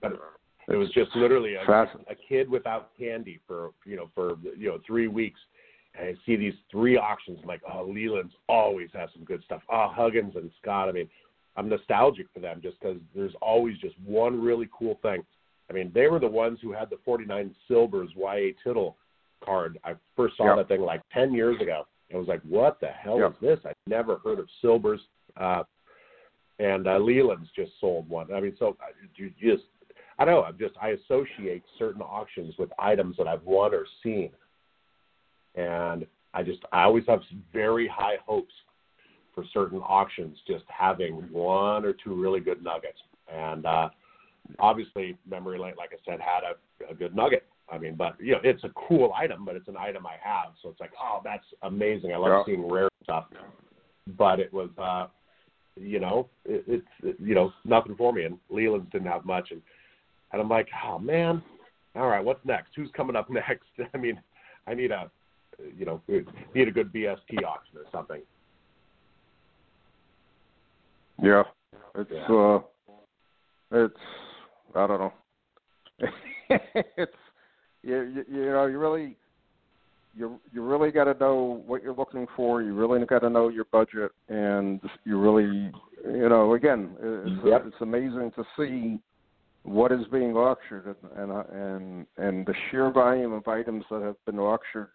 But it was just literally a, a kid without candy for you know for you know three weeks, and I see these three auctions. I'm like, oh, Leland's always has some good stuff. Oh, Huggins and Scott. I mean, I'm nostalgic for them just because there's always just one really cool thing. I mean, they were the ones who had the 49 Silvers YA Tittle card. I first saw Yeah. that thing like 10 years ago. I was like, what the hell Yeah. is this? I'd never heard of Silvers. Uh, and uh, Leland's just sold one. I mean, so uh, you just, I don't know. I'm just, I associate certain auctions with items that I've won or seen. And I just, I always have very high hopes for certain auctions, just having one or two really good nuggets. And uh, obviously, Memory Lane, like I said, had a, a good nugget. I mean, but you know, it's a cool item, but it's an item I have, so it's like, oh, that's amazing. I love Yeah. seeing rare stuff. But it was, uh, you know, it, it's it, you know nothing for me. And Leland's didn't have much, and and I'm like, oh man, all right, what's next? Who's coming up [laughs] next? I mean, I need a, you know, need a good BST auction or something. yeah, it's Yeah. uh, it's I don't know. [laughs] it's you, you you know you really you you really got to know what you're looking for. You really got to know your budget, and you really you know again it's Yep. it's amazing to see what is being auctioned and and and and the sheer volume of items that have been auctioned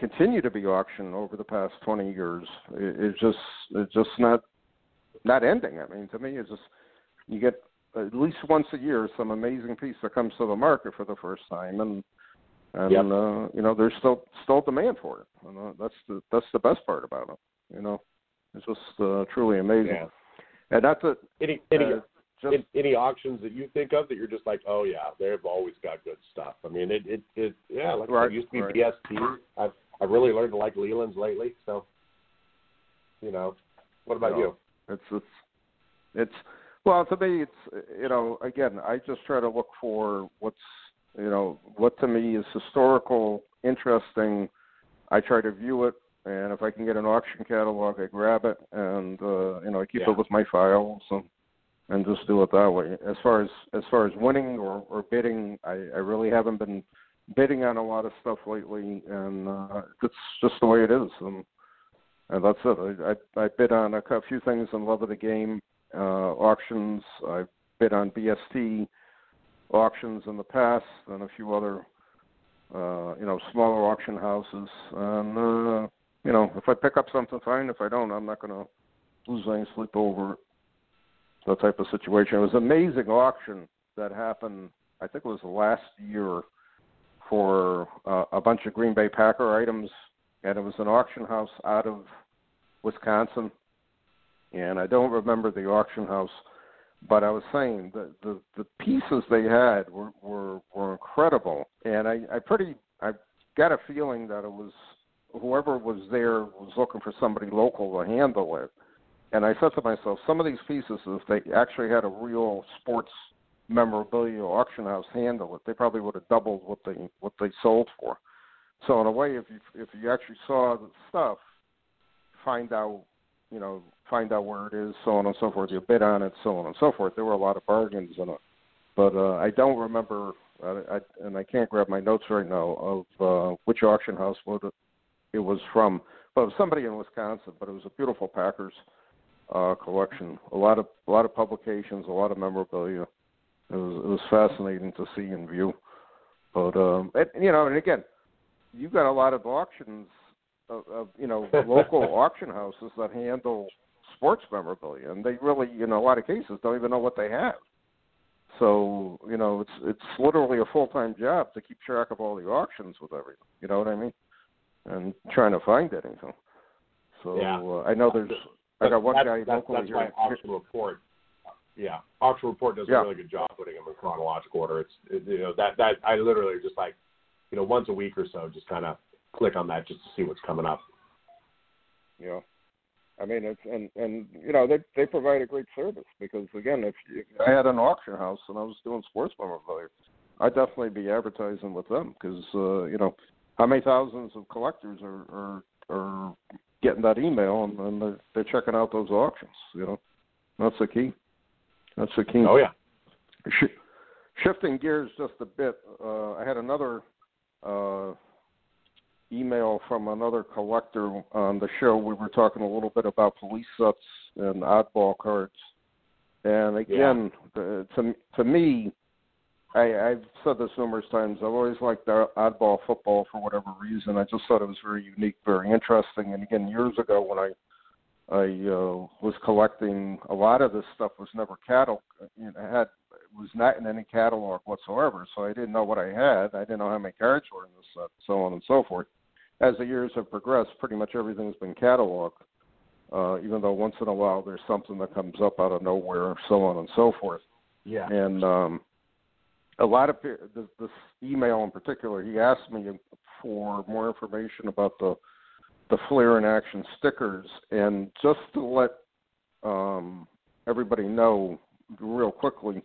continue to be auctioned over the past 20 years. It, it's just it's just not not ending. I mean, to me, it's just you get at least once a year some amazing piece that comes to the market for the first time, and and Yep. uh, you know there's still still demand for it. And, uh, that's the that's the best part about it. You know, it's just uh, truly amazing. Yeah. And not to Any any uh, just any, any auctions that you think of that you're just like, oh yeah, they've always got good stuff. I mean, it it, it yeah, like Right, it used to be right. BST. I've I've really learned to like Leland's lately. So, you know, what about No. you? It's it's it's well to me it's you know again I just try to look for what's you know what to me is historical, interesting. I try to view it, and if I can get an auction catalog, I grab it, and uh, you know I keep Yeah. it with my files and and just do it that way. As far as as far as winning or or bidding, I I really haven't been bidding on a lot of stuff lately, and uh, it's just the way it is. And, and that's it. I, I, I bid on a few things in love of the game uh, auctions. I bid on BST auctions in the past, and a few other, uh, you know, smaller auction houses. And uh, you know, if I pick up something, fine. If I don't, I'm not going to lose any sleep over it. That type of situation. It was an amazing auction that happened. I think it was last year for uh, a bunch of Green Bay Packer items, and it was an auction house out of Wisconsin. And I don't remember the auction house, but I was saying the the, the pieces they had were, were were incredible, and I I pretty I got a feeling that it was whoever was there was looking for somebody local to handle it. And I said to myself, some of these pieces, if they actually had a real sports memorabilia auction house handle it, they probably would have doubled what they what they sold for. So in a way, if you if you actually saw the stuff, find out you know find out where it is, so on and so forth. You bid on it, so on and so forth. There were a lot of bargains in it, but uh, I don't remember, uh, I, and I can't grab my notes right now of uh, which auction house it, was from. But it was somebody in Wisconsin. But it was a beautiful Packers collection. A lot of a lot of publications, a lot of memorabilia. It was it was fascinating to see and view. But um, and, you know, and again, you got a lot of auctions of, of you know [laughs] local auction houses that handle sports memorabilia, and they really, in a lot of cases, don't even know what they have. So you know, it's it's literally a full time job to keep track of all the auctions with everything. You know what I mean? And trying to find anything. So Yeah. uh, I know there's. I got one that's, guy that's, locally that's here. Auction Report. Yeah, Auction Report does Yeah. a really good job putting them in chronological order. It's it, you know that that I literally just like you know once a week or so just kind of click on that just to see what's coming up. Yeah. I mean, it's and and you know they they provide a great service because again, if, if I had an auction house and I was doing sports memorabilia, I'd definitely be advertising with them because uh, you know how many thousands of collectors are are, are getting that email and, and they're, they're checking out those auctions. You know, that's the key. That's the key. Oh yeah, Sh- shifting gears just a bit, uh, I had another uh, email from another collector on the show. We were talking a little bit about police sets and oddball cards, and again, the, to to me, I, I've said this numerous times. I've always liked the oddball football for whatever reason. I just thought it was very unique, very interesting. And again, years ago when I I uh, was collecting a lot of this stuff was never catalog you know, had was not in any catalog whatsoever, so I didn't know what I had. I didn't know how many cards were in this set, so on and so forth. As the years have progressed, pretty much everything's been cataloged. Uh, even though once in a while there's something that comes up out of nowhere, so on and so forth. yeah, And um, a lot of this, this email in particular, he asked me for more information about the the Fleer in action stickers, and just to let um, everybody know real quickly,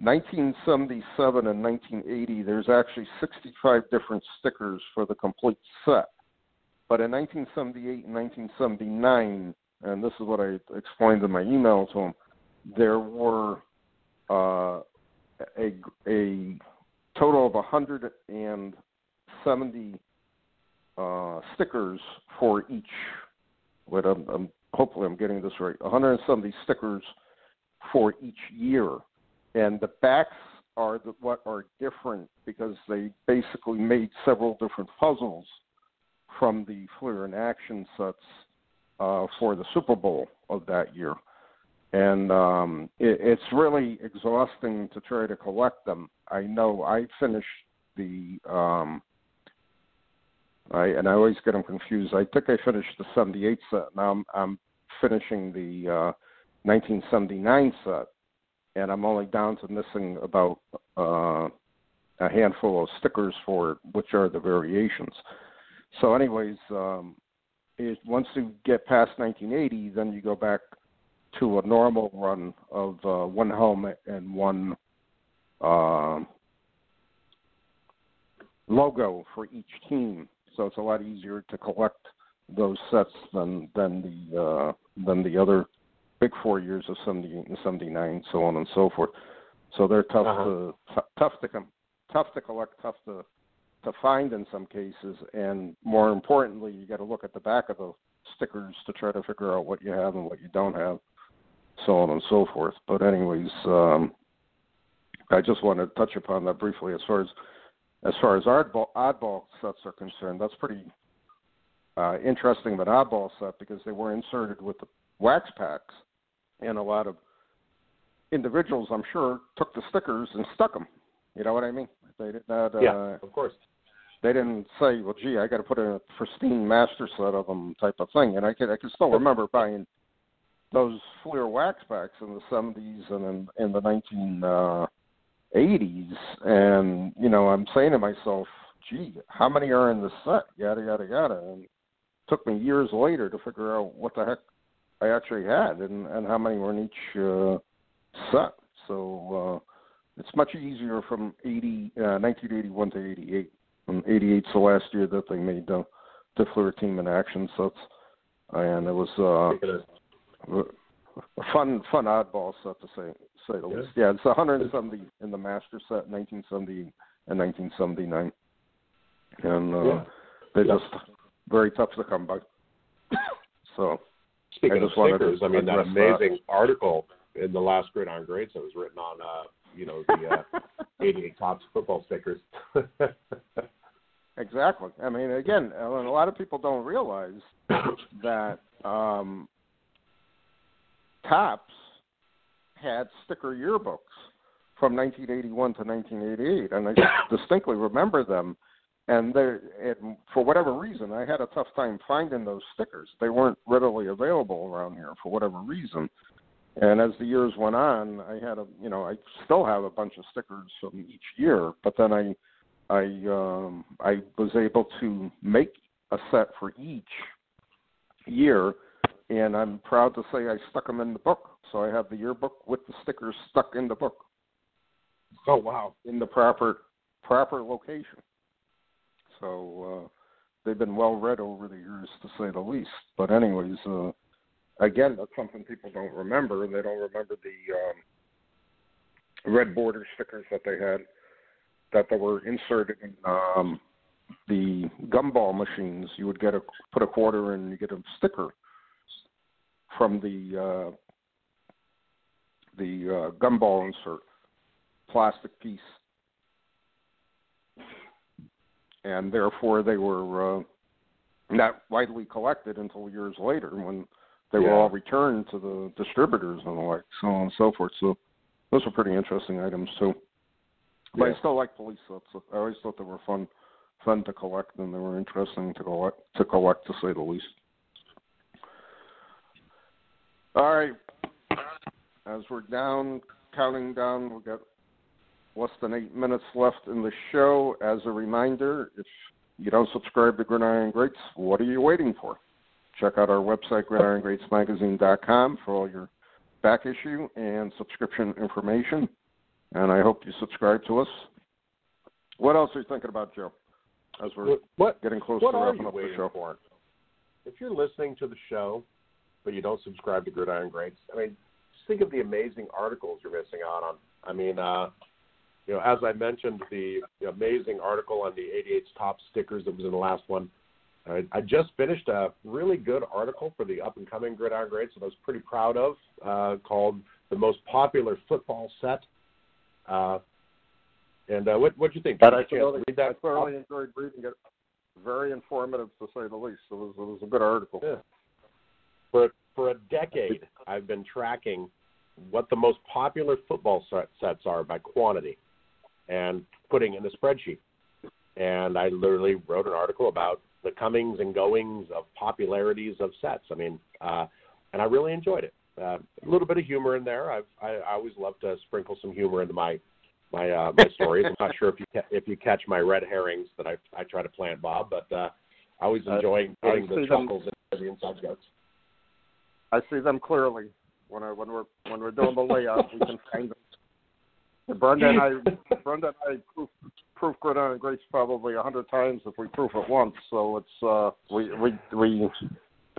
1977 and 1980, there's actually 65 different stickers for the complete set. But in 1978 and 1979, and this is what I explained in my email to him, there were uh, a, a total of 170 uh, stickers for each. What I'm, I'm hopefully I'm getting this right. 170 stickers for each year, and the backs are the, what are different because they basically made several different puzzles from the Fleer and action sets uh, for the Super Bowl of that year. And um, it, it's really exhausting to try to collect them. I know I finished the um, I and I always get them confused. I think I finished the '78 set. Now I'm, I'm finishing the uh, 1979 set, and I'm only down to missing about uh, a handful of stickers for it, which are the variations. So, anyways, um, is once you get past 1980, then you go back to a normal run of uh, one helmet and one uh, logo for each team. So it's a lot easier to collect those sets than than the uh, than the other big four years of 78 and 79, so on and so forth. So they're tough Uh-huh. to t- tough to com- tough to collect, tough to to find in some cases, and more importantly, you got to look at the back of the stickers to try to figure out what you have and what you don't have, so on and so forth. But anyways, um, I just wanted to touch upon that briefly as far as as far as oddball, oddball sets are concerned. That's pretty uh, interesting an oddball set because they were inserted with the wax packs, and a lot of individuals, I'm sure, took the stickers and stuck them. You know what I mean? They did not. Uh, yeah, of course. they didn't say, "Well, gee, I got to put in a pristine master set of them," type of thing. And I can I can still remember buying those Fleer wax packs in the '70s and in, in the 1980s, and you know, I'm saying to myself, "Gee, how many are in the set?" Yada yada yada. And it took me years later to figure out what the heck I actually had and and how many were in each uh, set. So uh, it's much easier from 80, uh, 1981 to 88. And 88's the last year that they made the the Fleer team in action sets, and it was uh, fun fun oddball set to say say the Yeah. least. Yeah, it's 170 in the master set, 1970 and 1979, and uh, yeah. they're Yeah. just very tough to come by. [coughs] so Speaking I of just wanted to stickers, I mean that address that. amazing article in the last Gridiron Greats that was written on, uh, you know, the uh, [laughs] 88 Topps football stickers. [laughs] exactly. I mean, again, a lot of people don't realize that um, Topps had sticker yearbooks from 1981 to 1988, and I [coughs] distinctly remember them. and they and for whatever reason I had a tough time finding those stickers. They weren't readily available around here for whatever reason. And as the years went on, I had a you know I still have a bunch of stickers from each year, but then I I um I was able to make a set for each year and I'm proud to say I stuck them in the book. So I have the yearbook with the stickers stuck in the book. Oh wow! In the proper proper location. So uh, they've been well read over the years, to say the least. But anyways, uh, again, that's something people don't remember. They don't remember the um, red border stickers that they had that they were inserted in um, the gumball machines. You would get a put a quarter in, you get a sticker from the uh, the uh, gumball insert plastic piece, and therefore they were uh, not widely collected until years later when they yeah. were all returned to the distributors and the like, so on and so forth. So those were pretty interesting items too. But Yeah. I still like police sets. I always thought they were fun, fun to collect, and they were interesting to collect. To collect, to say the least. All right. As we're down, counting down, we've got less than eight minutes left in the show. As a reminder, if you don't subscribe to Gridiron Greats, what are you waiting for? Check out our website, gridirongreatsmagazine.com, for all your back issue and subscription information. And I hope you subscribe to us. What else are you thinking about, Joe? As we're What getting close what to wrapping up the show. for? If you're listening to the show, but you don't subscribe to Gridiron Greats, I mean, just think of the amazing articles you're missing out on. I mean, uh, you know, as I mentioned, the, amazing article on the 88's top stickers that was in the last one. I, I just finished a really good article for the up and coming Gridiron Greats that I was pretty proud of, uh, called "The Most Popular Football Set." Uh, and uh, what what do you think? You I get a chance to thoroughly, read that? I thoroughly enjoyed reading it. Very informative, to say the least. It was, it was a good article. Yeah. For for a decade, I've been tracking what the most popular football set, sets are by quantity, and putting in a spreadsheet. And I literally wrote an article about the comings and goings of popularities of sets. I mean, uh, and I really enjoyed it. Uh, a little bit of humor in there. I've, I, I always love to sprinkle some humor into my my uh, my stories. I'm not sure if you ca- if you catch my red herrings that I I try to plant, Bob, but uh, I always Uh, enjoy I getting the see them. chuckles and the inside jokes. I see them clearly when I when we're when we're doing the layout. we can find them. And Brenda and I, Brenda and I proof proof Gridiron Greats probably a hundred times if we proof it once. So it's uh we we we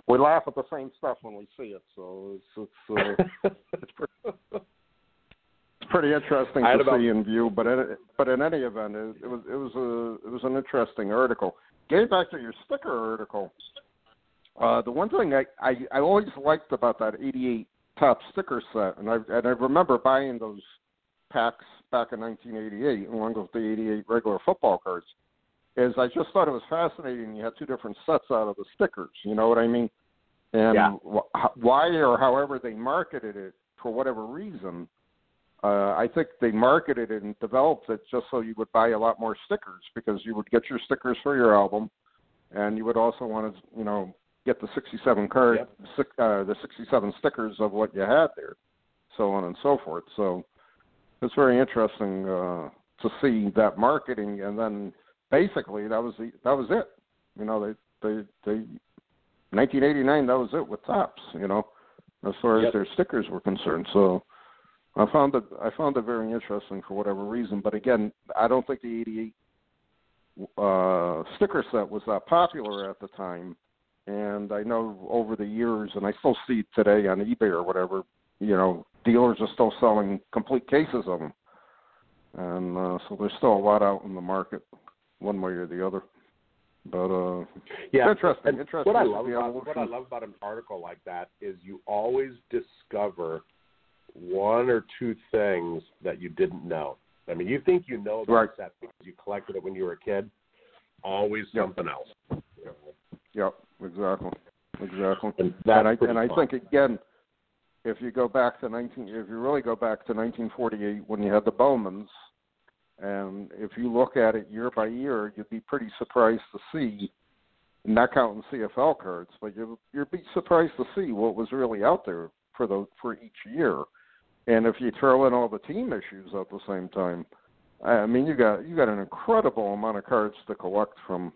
we laugh at the same stuff when we see it. So it's it's uh, [laughs] it's pretty, it's pretty interesting to about- see in view. But in, but in any event, it, it was it was a it was an interesting article. Getting back to your sticker article, uh, the one thing I, I I always liked about that '88 top sticker set, and I and I remember buying those packs back in 1988 along with the '88 regular football cards, is I just thought it was fascinating. You had two different sets out of the stickers. You know what I mean? And Yeah. wh- why or however they marketed it for whatever reason, uh, I think they marketed it and developed it just so you would buy a lot more stickers because you would get your stickers for your album, and you would also want to, you know, get the 67 card, Yep. six, uh, the 67 stickers of what you had there, so on and so forth. So it's very interesting uh, to see that marketing, and then basically that was the, that was it. You know, they they they 1989 that was it with Topps. You know, as far as their stickers were concerned. So I found it I found it very interesting for whatever reason. But again, I don't think the '88 uh, sticker set was that popular at the time. And I know over the years, and I still see today on eBay or whatever. You know, dealers are still selling complete cases of them, and uh, so there's still a lot out in the market, one way or the other. But uh, Yeah, interesting. And interesting what I love about what I love about an article like that is you always discover one or two things that you didn't know. I mean, you think you know about Right. set because you collected it when you were a kid. Always Yep. something else. You know, Yep, exactly, exactly. And and I and I fun. think again, if you go back to nineteen, if you really go back to 1948 when you had the Bowmans, And if you look at it year by year, you'd be pretty surprised to see, not counting CFL cards, but you you'd be surprised to see what was really out there for the for each year. And if you throw in all the team issues at the same time, I mean, you got you got an incredible amount of cards to collect from,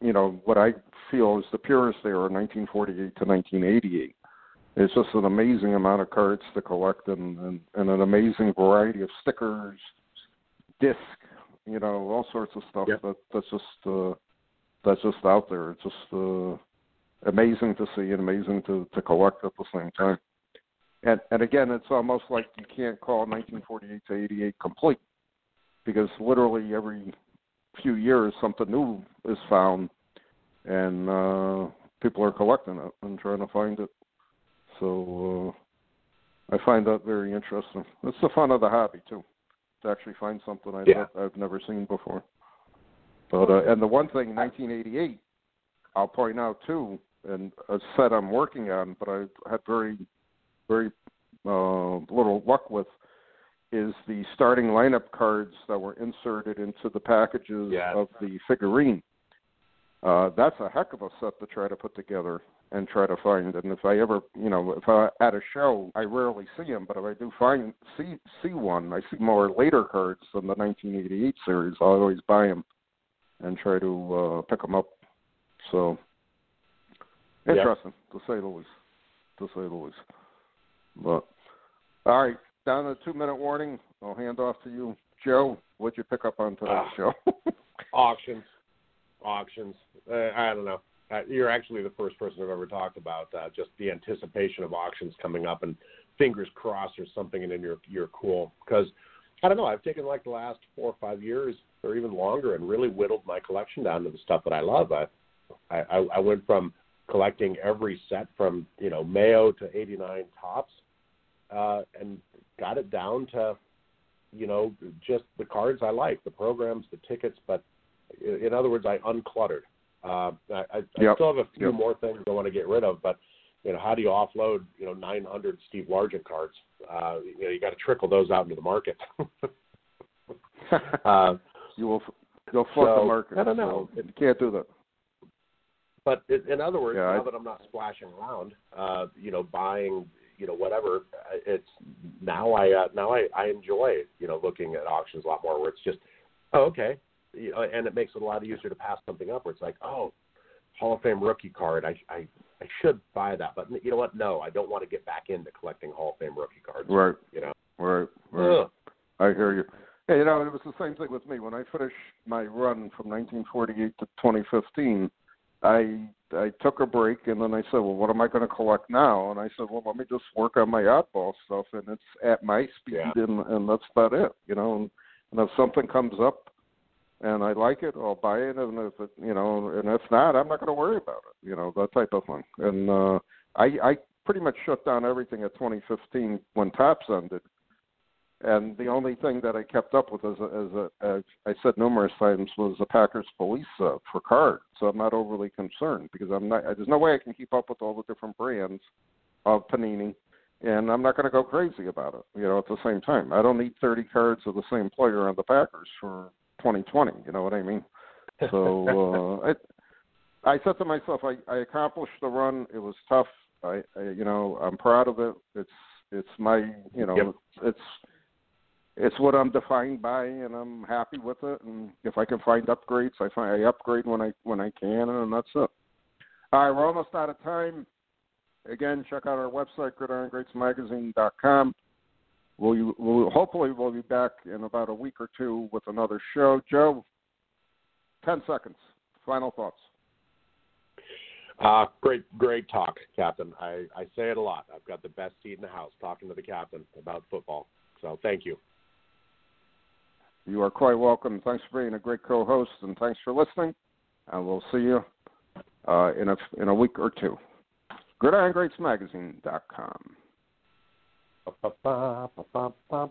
you know, what I feel is the purest era, 1948 to 1988. It's just an amazing amount of cards to collect and, and, and an amazing variety of stickers, disc, you know, all sorts of stuff Yep. that that's just uh, that's just out there. It's just uh, amazing to see and amazing to to collect at the same time. And and again, it's almost like you can't call 1948 to 88 complete because literally every few years something new is found, and uh, people are collecting it and trying to find it. So uh, I find that very interesting. It's the fun of the hobby too, to actually find something I Yeah. I've never seen before. But uh, and the one thing, 1988, I'll point out too, and a set I'm working on, but I had very, very uh, little luck with, is the starting lineup cards that were inserted into the packages Yes. of the figurine. Uh, that's a heck of a set to try to put together and try to find. And if I ever, you know, if I at a show, I rarely see them, but if I do find see see one, I see more later cards than the 1988 series. I always buy them and try to uh, pick them up. So Yep. interesting to say the least. To say the least. But all right, down to two minute warning. I'll hand off to you, Joe. What'd you pick up on today's Ah. show? [laughs] auctions, auctions. Uh, I don't know. Uh, you're actually the first person I've ever talked about uh, just the anticipation of auctions coming up, and fingers crossed there's something in your you're cool because I don't know. I've taken like the last four or five years or even longer and really whittled my collection down to the stuff that I love. I I, I went from collecting every set from you know Mayo to '89 Topps, uh, and got it down to you know just the cards I like, the programs, the tickets, but in other words, I uncluttered. Uh, I, I, I still have a few Yep. more things I want to get rid of, but you know, how do you offload you know 900 Steve Largent cards? Uh, you know, you got to trickle those out into the market. [laughs] [laughs] uh, you will you'll flood So, the market. I don't know. So you can't do that. But in in other words, Yeah, now I- that I'm not splashing around, uh, you know, buying, you know, whatever, it's now I uh, now I, I enjoy, you know, looking at auctions a lot more. Where it's just, oh, okay, you know, and it makes it a lot easier to pass something up. Where it's like, oh, Hall of Fame rookie card, I I I should buy that, but you know what? No, I don't want to get back into collecting Hall of Fame rookie cards. Right. You know, Right. Right. Ugh. I hear you. Hey, you know, it was the same thing with me when I finished my run from 1948 to 2015. I I took a break and then I said, well, what am I going to collect now? And I said, well, let me just work on my oddball stuff, and it's at my speed, Yeah. and and that's about it, you know. And, and if something comes up and I like it, I'll buy it, and if it, you know, and if not, I'm not going to worry about it, you know, that type of thing. And uh, I I pretty much shut down everything at 2015 when Topps ended and the only thing that I kept up with, as, a, as, a, as I said numerous times, was the Packers police uh, for card. So I'm not overly concerned because I'm not. There's no way I can keep up with all the different brands of Panini, and I'm not going to go crazy about it. You know, at the same time, I don't need 30 cards of the same player on the Packers for 2020. You know what I mean? So uh, I, I said to myself, I, I accomplished the run. It was tough. I, I, you know, I'm proud of it. It's, it's my, you know, Yep. it's it's what I'm defined by, and I'm happy with it. And if I can find upgrades, I find I upgrade when I when I can, and that's it. All right, we're almost out of time. Again, check out our website, gridirongreatsmagazine.com. We'll, we'll hopefully we'll be back in about a week or two with another show. Joe, ten seconds. Final thoughts. Uh, great, great talk, Captain. I, I say it a lot. I've got the best seat in the house talking to the captain about football. So thank you. You are quite welcome. Thanks for being a great co-host, and thanks for listening. And we'll see you uh, in a in a week or two. GridironGreatsMagazine.com. Ba-ba-ba, ba-ba-ba.